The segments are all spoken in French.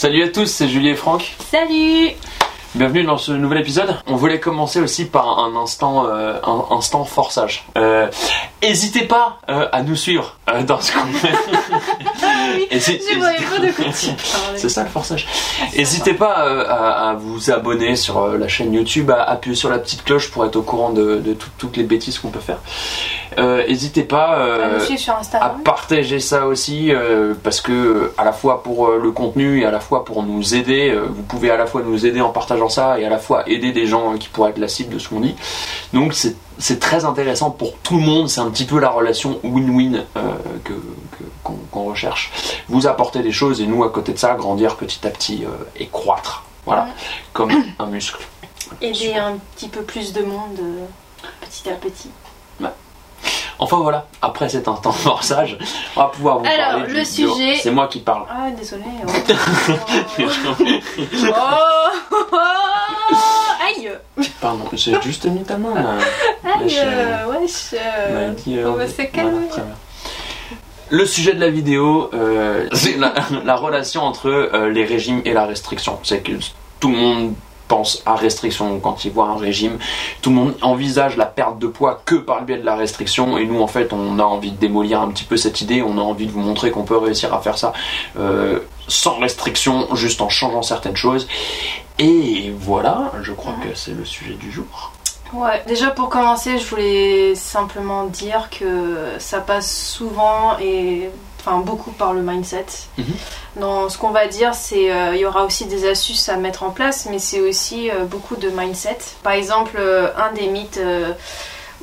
Salut à tous, c'est Julie et Franck. Salut Bienvenue dans ce nouvel épisode. On voulait commencer aussi par un instant, euh, un instant forçage. Euh, N'hésitez pas euh, à nous suivre euh, dans ce qu'on fait. Oui, Hési- je voyais hésitez- pas de quoi tu parlais. C'est ça le forçage. N'hésitez pas euh, à, à vous abonner sur euh, la chaîne YouTube, à appuyer sur la petite cloche pour être au courant de, de tout- toutes les bêtises qu'on peut faire. Euh, N'hésitez pas À partager ça aussi parce que à la fois pour le contenu et à la fois pour nous aider, vous pouvez à la fois nous aider en partageant ça et à la fois aider des gens euh, qui pourraient être la cible de ce qu'on dit. Donc c'est c'est très intéressant pour tout le monde, c'est un petit peu la relation win-win euh, que- qu'on recherche. Vous apporter des choses et nous à côté de ça grandir petit à petit euh, et croître. Voilà, Ouais. comme un muscle. Aider un petit peu plus de monde euh, petit à petit. Enfin voilà, après cet instant forçage, on va pouvoir vous Alors, parler du le vidéo. sujet- C'est moi qui parle. Ah, désolé. Oh, oh, Pardon, j'ai juste mis ta main là. Aïe Wesh, euh, Wesh On euh, on va se calmer. Le sujet de la vidéo, euh, c'est la, la relation entre euh, les régimes et la restriction. C'est que tout le monde pense à restriction quand il voit un régime. Tout le monde envisage la perte de poids que par le biais de la restriction. Et nous, en fait, on a envie de démolir un petit peu cette idée. On a envie de vous montrer qu'on peut réussir à faire ça euh, sans restriction, juste en changeant certaines choses. Et voilà, je crois que c'est le sujet du jour. Ouais, déjà pour commencer, je voulais simplement dire que ça passe souvent et enfin beaucoup par le mindset. Dans ce qu'on va dire, c'est euh, il y aura aussi des astuces à mettre en place, mais c'est aussi euh, beaucoup de mindset. Par exemple, euh, un des mythes euh,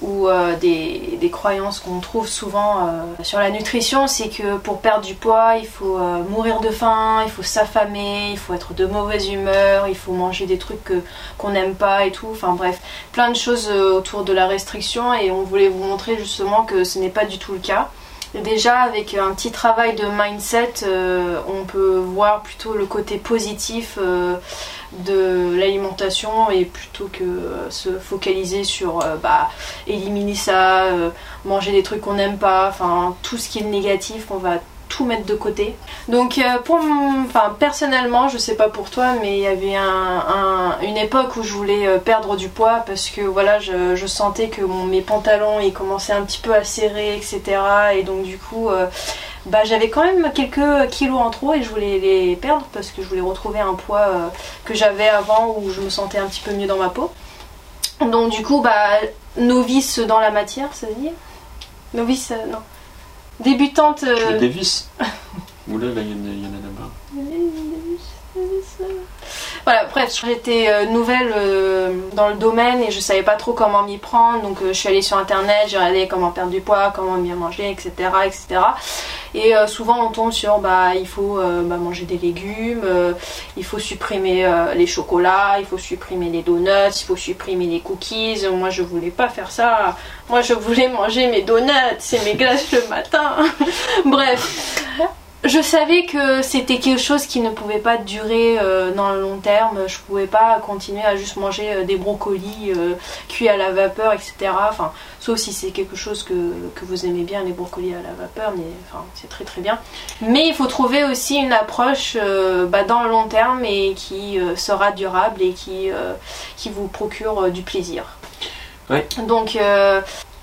ou euh, des, des croyances qu'on trouve souvent euh, sur la nutrition, c'est que pour perdre du poids, il faut euh, mourir de faim, il faut s'affamer, il faut être de mauvaise humeur, il faut manger des trucs qu'on n'aime pas et tout. Enfin bref, plein de choses euh, autour de la restriction et on voulait vous montrer justement que ce n'est pas du tout le cas. Déjà avec un petit travail de mindset, euh, on peut voir plutôt le côté positif euh, de l'alimentation et plutôt que euh, se focaliser sur euh, bah, éliminer ça, euh, manger des trucs qu'on n'aime pas, enfin tout ce qui est négatif, on va tout mettre de côté. Donc pour personnellement, je sais pas pour toi, mais il y avait un- un- une époque où je voulais perdre du poids parce que voilà, je, sentais que mes pantalons ils commençaient un petit peu à serrer, etc. Et donc du coup, bah, j'avais quand même quelques kilos en trop et je voulais les perdre parce que je voulais retrouver un poids euh, que j'avais avant où je me sentais un petit peu mieux dans ma peau. Donc du coup, bah novice dans la matière, ça veut dire? Novice, euh, non. Débutante. Euh, des vis Oula, là, il y en a, il y en a là-bas. Voilà, bref, j'étais euh, nouvelle euh, dans le domaine et je savais pas trop comment m'y prendre, donc euh, je suis allée sur internet, j'ai regardé comment perdre du poids, comment bien manger, etc. etc. Et souvent on tombe sur bah il faut bah, manger des légumes, il faut supprimer les chocolats, il faut supprimer les donuts, il faut supprimer les cookies. Moi je voulais pas faire ça. Moi je voulais manger mes donuts et mes glaces le matin. Bref. Je savais que c'était quelque chose qui ne pouvait pas durer euh, dans le long terme. Je pouvais pas continuer à juste manger euh, des brocolis euh, cuits à la vapeur, etc. Enfin, sauf si c'est quelque chose que, que vous aimez bien, les brocolis à la vapeur, mais enfin, c'est très très bien. Mais il faut trouver aussi une approche bah, dans le long terme et qui sera durable et qui, qui vous procure du plaisir. Ouais. Donc,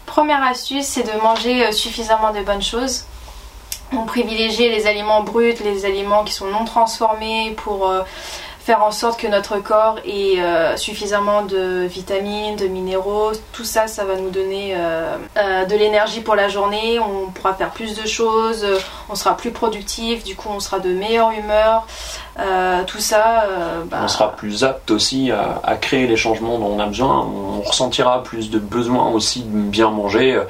première astuce, c'est de manger suffisamment de bonnes choses. On privilégie les aliments bruts, les aliments qui sont non transformés pour euh, faire en sorte que notre corps ait euh, suffisamment de vitamines, de minéraux. Tout ça, ça va nous donner euh, de l'énergie pour la journée. On pourra faire plus de choses, on sera plus productif, du coup on sera de meilleure humeur. Tout ça, bah, On sera plus apte aussi à, à créer les changements dont on a besoin. On ressentira plus de besoin aussi de bien manger.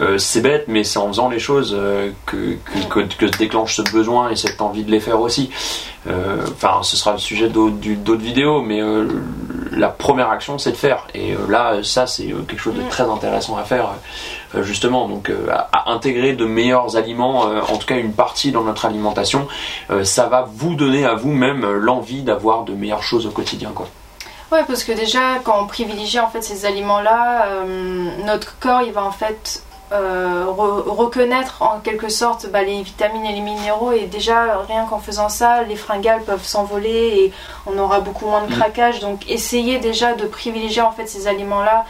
Euh, c'est bête, mais c'est en faisant les choses euh, que, que, se déclenche ce besoin et cette envie de les faire aussi. Euh, Enfin, ce sera le sujet d'autres vidéos, mais la première action, c'est de faire. Et là, ça, c'est quelque chose de Mm. très intéressant à faire, justement. Donc, à, à intégrer de meilleurs aliments, en tout cas une partie dans notre alimentation, ça va vous donner à vous-même l'envie d'avoir de meilleures choses au quotidien, quoi. Ouais, parce que déjà, quand on privilégie en fait ces aliments-là, notre corps il va en fait euh, re- reconnaître en quelque sorte bah, les vitamines et les minéraux. Et déjà rien qu'en faisant ça les fringales peuvent s'envoler et on aura beaucoup moins de Mm. craquage donc essayez déjà de privilégier en fait ces aliments là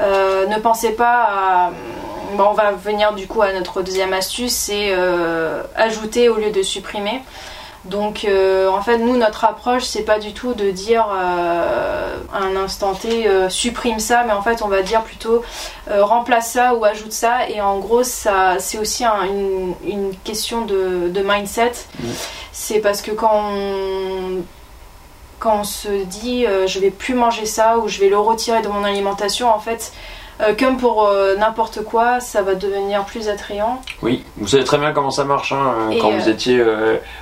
ne pensez pas à on va venir du coup à notre deuxième astuce c'est euh, ajouter au lieu de supprimer donc euh, en fait nous notre approche c'est pas du tout de dire euh, à un instant T euh, supprime ça mais en fait on va dire plutôt remplace ça ou ajoute ça. Et en gros ça c'est aussi un- une, une question de, de mindset. C'est parce que quand on quand on se dit je vais plus manger ça ou je vais le retirer de mon alimentation en fait euh, comme pour euh, n'importe quoi ça va devenir plus attrayant Oui, vous savez très bien comment ça marche hein, euh, quand vous étiez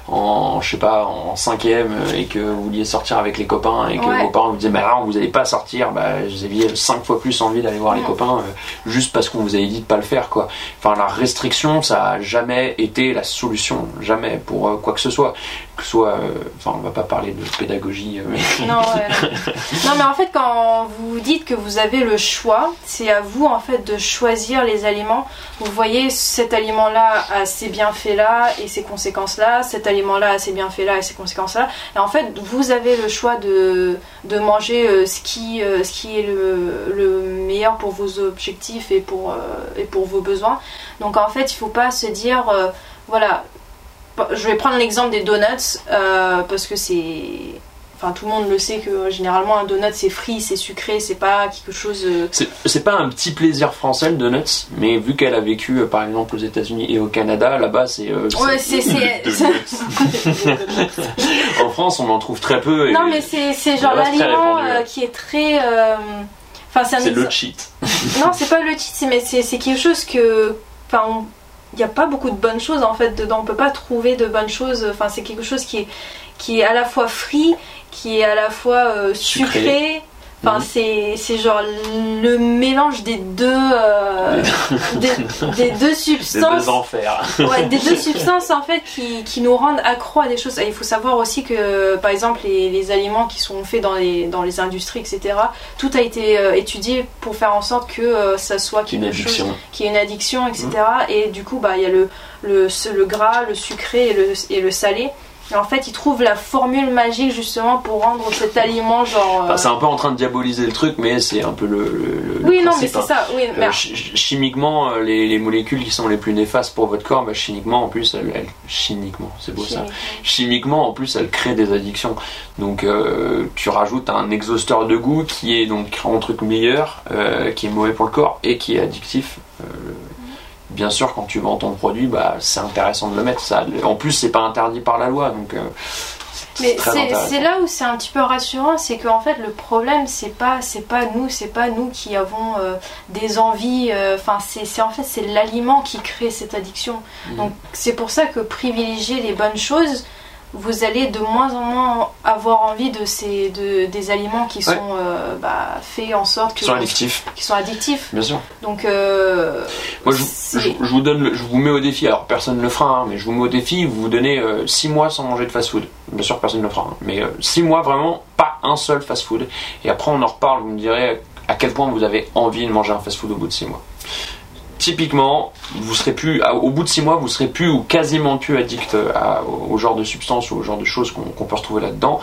en, je sais pas, en cinquième et que vous vouliez sortir avec les copains et que Ouais. vos parents vous disaient bah non, vous n'allez pas sortir, bah vous aviez cinq fois plus envie d'aller voir les copains juste parce qu'on vous avait dit de pas le faire quoi. Enfin la restriction ça a jamais été la solution, jamais pour quoi que ce soit, que soit, enfin on va pas parler de pédagogie, mais non. Non, mais en fait, quand vous dites que vous avez le choix, c'est à vous en fait de choisir les aliments. Vous voyez, cet aliment-là a ces bienfaits-là et ces conséquences-là, cet aliment-là a ces bienfaits-là et ces conséquences-là. Et en fait, vous avez le choix de, de manger euh, ce qui, euh, ce qui est le, le meilleur pour vos objectifs et pour, euh, et pour vos besoins. Donc en fait, il faut pas se dire, voilà, je vais prendre l'exemple des donuts parce que c'est Enfin, tout le monde le sait que euh, généralement un donut c'est frit, c'est sucré, c'est pas quelque chose. euh, C'est pas un petit plaisir français le donuts, mais vu qu'elle a vécu euh, par exemple aux États-Unis et au Canada, là-bas c'est. euh, Ouais, c'est. en France, on en trouve très peu. et non, mais c'est c'est genre l'aliment euh, qui est très. euh, Enfin, c'est un c'est le cheat. Non, c'est pas le cheat, c'est- mais c'est c'est quelque chose que. Enfin, on- il n'y a pas beaucoup de bonnes choses en fait dedans. On peut pas trouver de bonnes choses. Enfin, c'est quelque chose qui est, qui est à la fois frit, qui est à la fois euh, sucré. Sucré. Enfin, Mhm. c'est c'est genre le mélange des deux, euh, des, des deux substances. des enfers. Ouais, des deux substances en fait qui, qui nous rendent accro à des choses. Et il faut savoir aussi que par exemple les, les aliments qui sont faits dans les, dans les industries, etc., tout a été euh, étudié pour faire en sorte que euh, ça soit Une quelque chose addiction. qui est une addiction, etc. Et du coup, bah, il y a le, le, le gras, le sucré et le, et le salé. Et en fait, ils trouvent la formule magique justement pour rendre cet aliment genre. euh, Enfin, c'est un peu en train de diaboliser le truc, mais c'est un peu le. le- le oui, non, mais c'est hein. ça. Oui, Euh, mais chimiquement, euh, les, les molécules qui sont les plus néfastes pour votre corps, bah, chimiquement en plus, elles, elles- chimiquement, c'est beau ça. chimiquement. En plus, elles créent des addictions. Donc euh, tu rajoutes un exhausteur de goût qui est donc un truc meilleur, qui est mauvais pour le corps et qui est addictif. Bien sûr, quand tu vends ton produit, bah c'est intéressant de le mettre. Ça, en plus, c'est pas interdit par la loi, donc. euh, Mais c'est là où c'est un petit peu rassurant, c'est qu'en fait le problème c'est pas c'est pas nous, c'est pas nous qui avons euh, des envies. euh, Enfin c'est c'est- en fait c'est l'aliment qui crée cette addiction. Mhm. Donc c'est pour ça que privilégier les bonnes choses, vous allez de moins en moins avoir envie de ces de, des aliments qui Ouais. sont euh, bah, faits en sorte que Qui sont addictifs, qui sont addictifs. bien sûr. Donc euh, Moi, je, je- je vous donne, je vous mets au défi. Alors, personne ne le fera, hein, mais je vous mets au défi. Vous vous donnez 6 mois sans manger de fast-food. Bien sûr, personne ne le fera, hein, mais 6 mois vraiment pas un seul fast-food. Et après, on en reparle. Vous me direz à quel point vous avez envie de manger un fast-food au bout de 6 mois. Typiquement, vous serez plus, au bout de 6 mois, vous serez plus ou quasiment plus addict à- au, genre de substances ou au genre de choses qu'on peut retrouver là-dedans.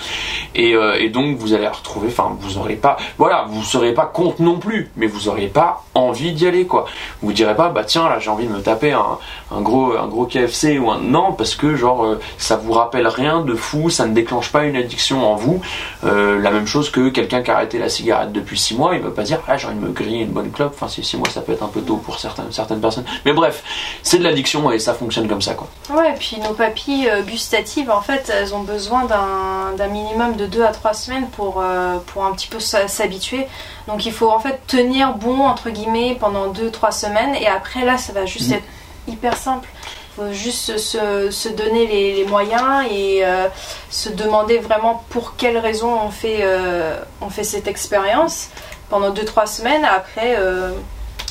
Et, euh, donc, vous allez retrouver, enfin, vous aurez pas, voilà, vous serez pas contre non plus, mais vous aurez pas envie d'y aller, quoi. Vous direz pas, bah tiens, là, j'ai envie de me taper un, gros, un gros KFC ou un non, parce que genre, euh, ça vous rappelle rien de fou, ça ne déclenche pas une addiction en vous. Euh, la même chose que quelqu'un qui a arrêté la cigarette depuis 6 mois, il va pas dire, ah, j'ai envie de me griller une bonne clope. Enfin, si 6 mois, ça peut être un peu tôt pour certaines, certaines personnes. Mais bref, c'est de l'addiction et ça fonctionne comme ça, quoi. Ouais, et puis nos papilles euh, gustatives, en fait, elles ont besoin d'un minimum de 2 à 3 semaines pour, euh, pour un petit peu s'habituer. Donc il faut en fait tenir bon, entre guillemets, pendant 2-3 semaines, et après là, ça va juste Mhm. être hyper simple. Il faut juste se, se donner les, les moyens et euh, se demander vraiment pour quelles raisons on fait, euh, on fait cette expérience pendant 2-3 semaines. Après, euh,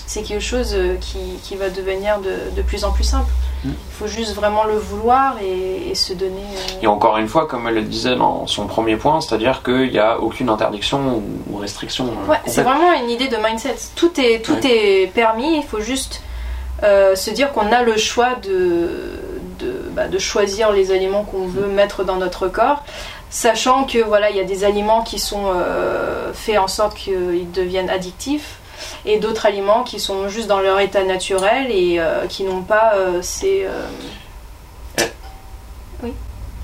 c'est quelque chose euh, qui, qui va devenir de, de plus en plus simple. Mm. Il faut juste vraiment le vouloir et, et se donner. euh, Et encore une fois, comme elle le disait dans son premier point, c'est-à-dire qu'il n'y a aucune interdiction ou restriction. euh, Ouais, c'est vraiment une idée de mindset. Tout est, tout est permis, il faut juste euh, se dire qu'on a le choix de, de, bah, de choisir les aliments qu'on veut mettre dans notre corps, sachant que voilà, il y a des aliments qui sont euh, faits en sorte qu'ils deviennent addictifs et d'autres aliments qui sont juste dans leur état naturel et euh, qui n'ont pas ces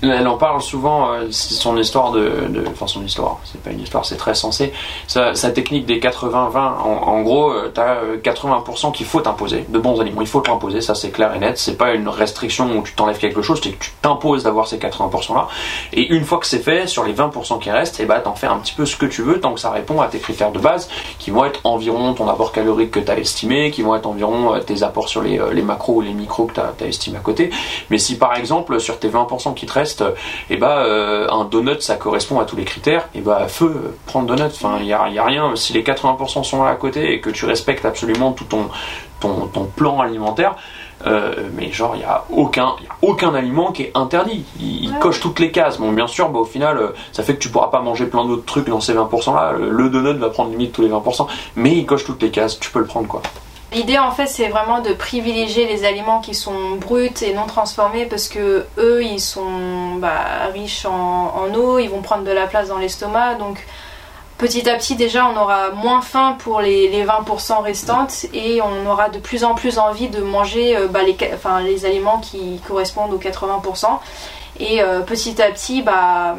elle en parle souvent, euh, son histoire de, de, Enfin, son histoire, c'est pas une histoire, c'est très sensé. Sa, technique des 80-20, en, gros, euh, t'as 80% euh, qu'il faut t'imposer, de bons aliments, il faut t'imposer, ça c'est clair et net. C'est pas une restriction où tu t'enlèves quelque chose, c'est que tu t'imposes d'avoir ces 80% là. Et une fois que c'est fait, sur les 20% qui restent, et eh bah t'en fais un petit peu ce que tu veux tant que ça répond à tes critères de base, qui vont être environ ton apport calorique que t'as estimé, qui vont être environ tes apports sur les, les macros ou les micros que t'as as estimé à côté. Mais si par exemple, sur tes 20% qui te restent, et eh bah euh, un donut ça correspond à tous les critères, et eh bah feu, prends le donut. Enfin, il n'y a, y a, rien. Si les 80% sont là à côté et que tu respectes absolument tout ton, ton, ton plan alimentaire, euh, mais genre il n'y a aucun y a aucun aliment qui est interdit. Il, coche toutes les cases. Bon bien sûr bah, au final euh, ça fait que tu pourras pas manger plein d'autres trucs dans ces 20% là le donut va prendre limite tous les 20% mais il coche toutes les cases. Tu peux le prendre quoi L'idée en fait c'est vraiment de privilégier les aliments qui sont bruts et non transformés parce que eux ils sont bah, riches en, eau, ils vont prendre de la place dans l'estomac. Donc petit à petit déjà on aura moins faim pour les, 20% restantes et on aura de plus en plus envie de manger euh, bah, les, aliments qui correspondent aux 80% et euh, petit à petit bah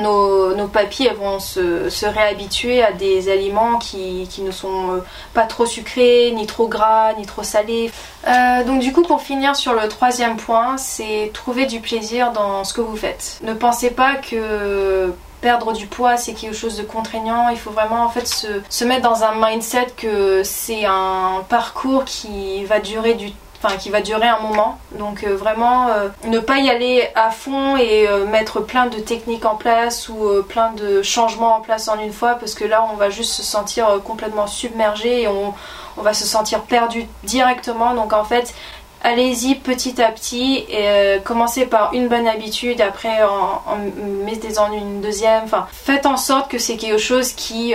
nos, nos papilles vont se, réhabituer à des aliments qui, ne sont euh, pas trop sucrés, ni trop gras, ni trop salés. Euh, donc du coup pour finir sur le troisième point, c'est trouver du plaisir dans ce que vous faites. Ne pensez pas que perdre du poids c'est quelque chose de contraignant, il faut vraiment en fait se, se mettre dans un mindset que c'est un parcours qui va durer du qui va durer un moment. Donc euh, vraiment euh, ne pas y aller à fond et euh, mettre plein de techniques en place ou plein de changements en place en une fois parce que là on va juste se sentir complètement submergé et on, va se sentir perdu directement. Donc en fait allez-y petit à petit et commencez par une bonne habitude, après en, mettez-en une deuxième. Enfin, faites en sorte que c'est quelque chose qui,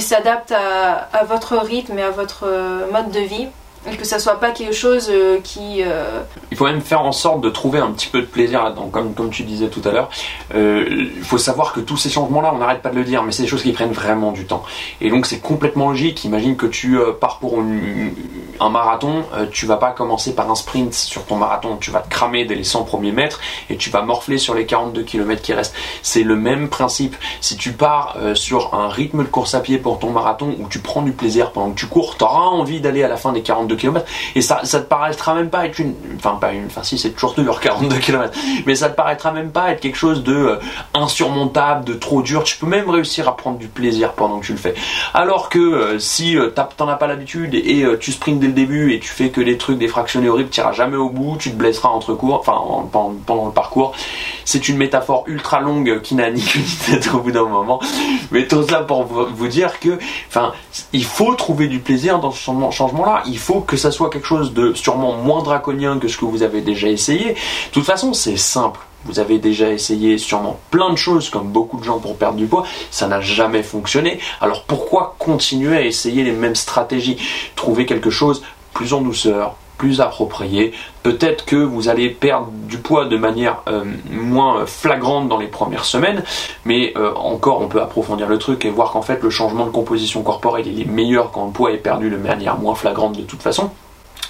s'adapte à, à, votre rythme et à votre mode de vie et que ça soit pas quelque chose euh, qui. Euh, il faut même faire en sorte de trouver un petit peu de plaisir là-dedans, comme, comme tu disais tout à l'heure. Euh, il faut savoir que tous ces changements-là, on n'arrête pas de le dire, mais c'est des choses qui prennent vraiment du temps. Et donc c'est complètement logique. Imagine que tu pars pour un marathon, tu vas pas commencer par un sprint sur ton marathon, tu vas te cramer dès les 100 premiers mètres et tu vas morfler sur les 42 km qui restent. C'est le même principe. Si tu pars sur un rythme de course à pied pour ton marathon où tu prends du plaisir pendant que tu cours, tu auras envie d'aller à la fin des 42 km et ça, ça te paraîtra même pas être une, enfin pas une, enfin si c'est toujours dur 42 km, mais ça te paraîtra même pas être quelque chose de euh, insurmontable, de trop dur. Tu peux même réussir à prendre du plaisir pendant que tu le fais. Alors que euh, si euh, t'en as pas l'habitude et, tu sprints dès le début et tu fais que des trucs des fractionnés horribles, tu jamais au bout, tu te blesseras entre cours, enfin pendant, le parcours. C'est une métaphore ultra longue qui n'a ni queue ni tête au bout d'un moment. Mais tout ça pour vous dire que, enfin, il faut trouver du plaisir dans ce changement-là. Il faut que ça soit quelque chose de sûrement moins draconien que ce que vous avez déjà essayé. De toute façon, c'est simple. Vous avez déjà essayé sûrement plein de choses comme beaucoup de gens pour perdre du poids, ça n'a jamais fonctionné. Alors pourquoi continuer à essayer les mêmes stratégies? Trouver quelque chose plus en douceur, plus approprié. Peut-être que vous allez perdre du poids de manière euh, moins flagrante dans les premières semaines, mais euh, encore on peut approfondir le truc et voir qu'en fait le changement de composition corporelle il est meilleur quand le poids est perdu de manière moins flagrante de toute façon.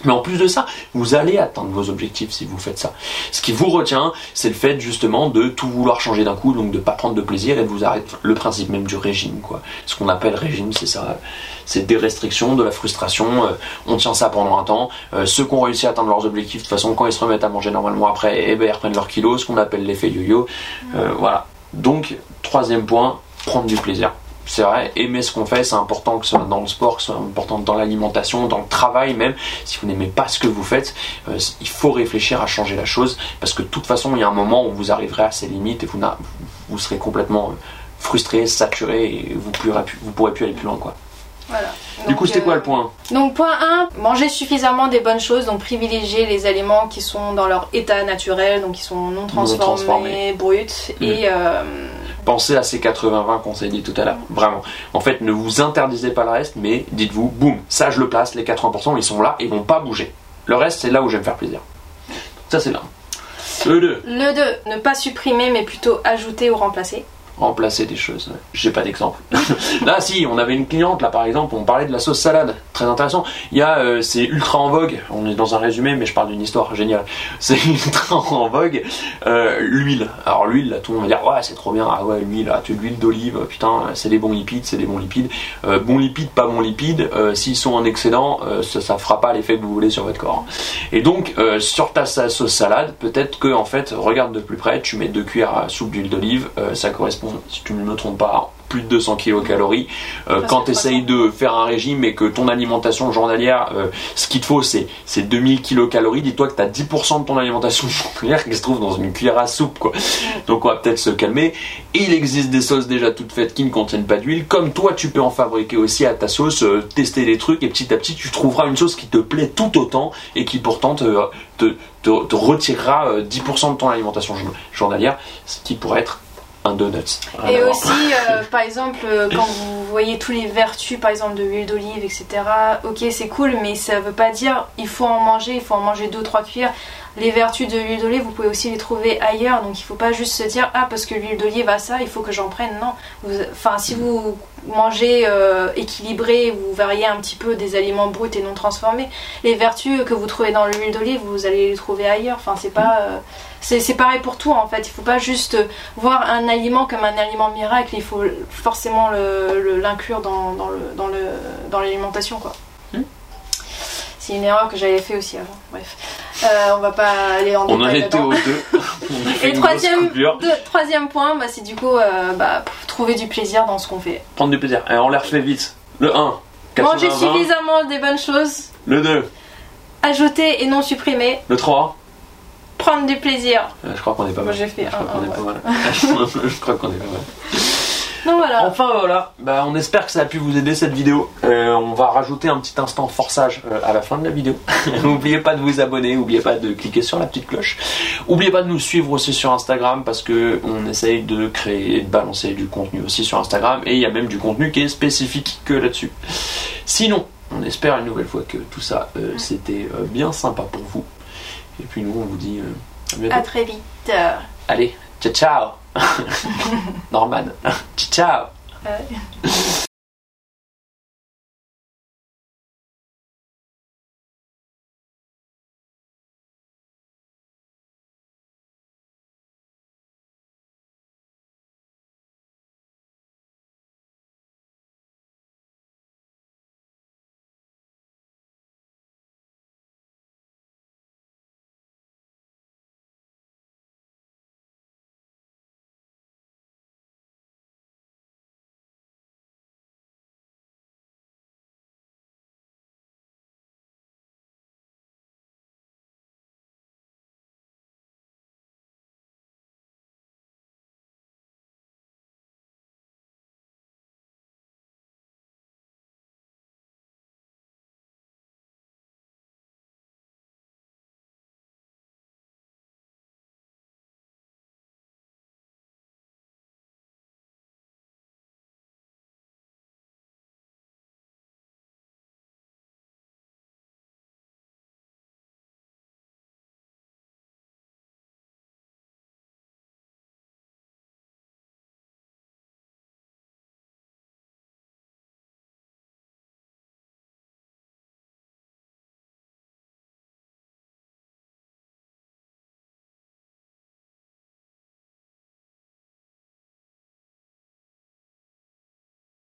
Mais en plus de ça, vous allez atteindre vos objectifs si vous faites ça. Ce qui vous retient, c'est le fait justement de tout vouloir changer d'un coup, donc de pas prendre de plaisir et de vous arrêter. Le principe même du régime, quoi. Ce qu'on appelle régime, c'est ça. C'est des restrictions, de la frustration. Euh, on tient ça pendant un temps. Euh, ceux qui ont réussi à atteindre leurs objectifs, de toute façon, quand ils se remettent à manger normalement après, eh ben, ils reprennent leurs kilos, ce qu'on appelle l'effet yo-yo. Euh, voilà. Donc, troisième point, prendre du plaisir c'est vrai, aimer ce qu'on fait, c'est important que ce soit dans le sport, que ce soit important dans l'alimentation, dans le travail même. Si vous n'aimez pas ce que vous faites, euh, il faut réfléchir à changer la chose parce que de toute façon, il y a un moment où vous arriverez à ces limites et vous, vous serez complètement euh, frustré, saturé et vous ne vous pourrez plus aller plus loin. quoi. Voilà. du coup, c'était quoi le point? euh, Donc, point 1, manger suffisamment des bonnes choses, donc privilégier les aliments qui sont dans leur état naturel, donc qui sont non transformés, bruts, et pensez à ces 80-20 qu'on s'est dit tout à l'heure. Vraiment. En fait, ne vous interdisez pas le reste, mais dites-vous, boum, ça je le place, les 80%, ils sont là, ils vont pas bouger. Le reste, c'est là où je vais me faire plaisir. Ça, c'est là. Le 2. Le 2, ne pas supprimer mais plutôt ajouter ou remplacer. Remplacer des choses. J'ai pas d'exemple. là, si, on avait une cliente, là, par exemple, on parlait de la sauce salade. Très intéressant. Il y a, euh, c'est ultra en vogue. On est dans un résumé, mais je parle d'une histoire géniale. C'est ultra en vogue. Euh, l'huile. Alors, l'huile, là, tout le monde va dire, ouais, c'est trop bien. Ah ouais, l'huile, là, tu l'huile d'olive, putain, c'est des bons lipides, c'est des bons lipides. Euh, bons lipides, pas bons lipides. euh, S'ils sont en excédent, ça, ça fera pas l'effet que vous voulez sur votre corps. Et donc, sur ta sa- sauce salade, peut-être que, en fait, regarde de plus près, tu mets deux cuillères à soupe d'huile d'olive, ça correspond, si tu ne me trompes pas, plus de 200 kilocalories. Euh, Ça, quand tu essayes 300. de faire un régime et que ton alimentation journalière, euh, ce qu'il te faut, c'est, c'est 2000 kilocalories, dis-toi que tu as 10% de ton alimentation journalière qui se trouve dans une cuillère à soupe. Quoi. Donc on va peut-être se calmer. Et il existe des sauces déjà toutes faites qui ne contiennent pas d'huile. Comme toi, tu peux en fabriquer aussi à ta sauce, euh, tester des trucs et petit à petit, tu trouveras une sauce qui te plaît tout autant et qui pourtant te, te, te, te retirera euh, 10% de ton alimentation jour- journalière, ce qui pourrait être un donut. Rien Et aussi, euh, par exemple, euh, quand vous voyez tous les vertus, par exemple, de l'huile d'olive, etc., ok, c'est cool, mais ça veut pas dire il faut en manger, il faut en manger 2-3 cuillères. Les vertus de l'huile d'olive, vous pouvez aussi les trouver ailleurs, donc il faut pas juste se dire ah, parce que l'huile d'olive a ça, il faut que j'en prenne. Non. Vous- Enfin, si vous mangez euh, équilibré, vous variez un petit peu des aliments bruts et non transformés, les vertus que vous trouvez dans l'huile d'olive, vous allez les trouver ailleurs. Enfin, c'est pas. euh, c'est pareil pour tout en fait, il faut pas juste voir un aliment comme un aliment miracle, il faut forcément le- le- l'inclure dans, dans le- dans le- dans l'alimentation quoi. Hmm. C'est une erreur que j'avais fait aussi avant. Bref, Euh, on va pas aller en On en détail était aux deux. Et troisième, deux- point, bah, c'est du coup euh, bah, trouver du plaisir dans ce qu'on fait. Prendre du plaisir. Et on les refait vite. Le 1. Manger 80, suffisamment des bonnes choses, Le 2. ajouter et non supprimer, Le 3. Prendre du plaisir. Euh, je crois qu'on est pas Moi mal. j'ai fait Je crois un, qu'on un, est ouais. pas mal. je crois qu'on est pas mal. Donc voilà. Enfin voilà, bah, on espère que ça a pu vous aider cette vidéo. Euh, on va rajouter un petit instant forçage euh, à la fin de la vidéo. N'oubliez pas de vous abonner, n'oubliez pas de cliquer sur la petite cloche. N'oubliez pas de nous suivre aussi sur Instagram parce que on essaye de créer et de balancer du contenu aussi sur Instagram et il y a même du contenu qui est spécifique que là-dessus. Sinon, on espère une nouvelle fois que tout ça euh, c'était bien sympa pour vous. Et puis nous on vous dit euh, à bientôt. À très vite. Euh, Allez, ciao ciao Norman, ciao ciao ouais.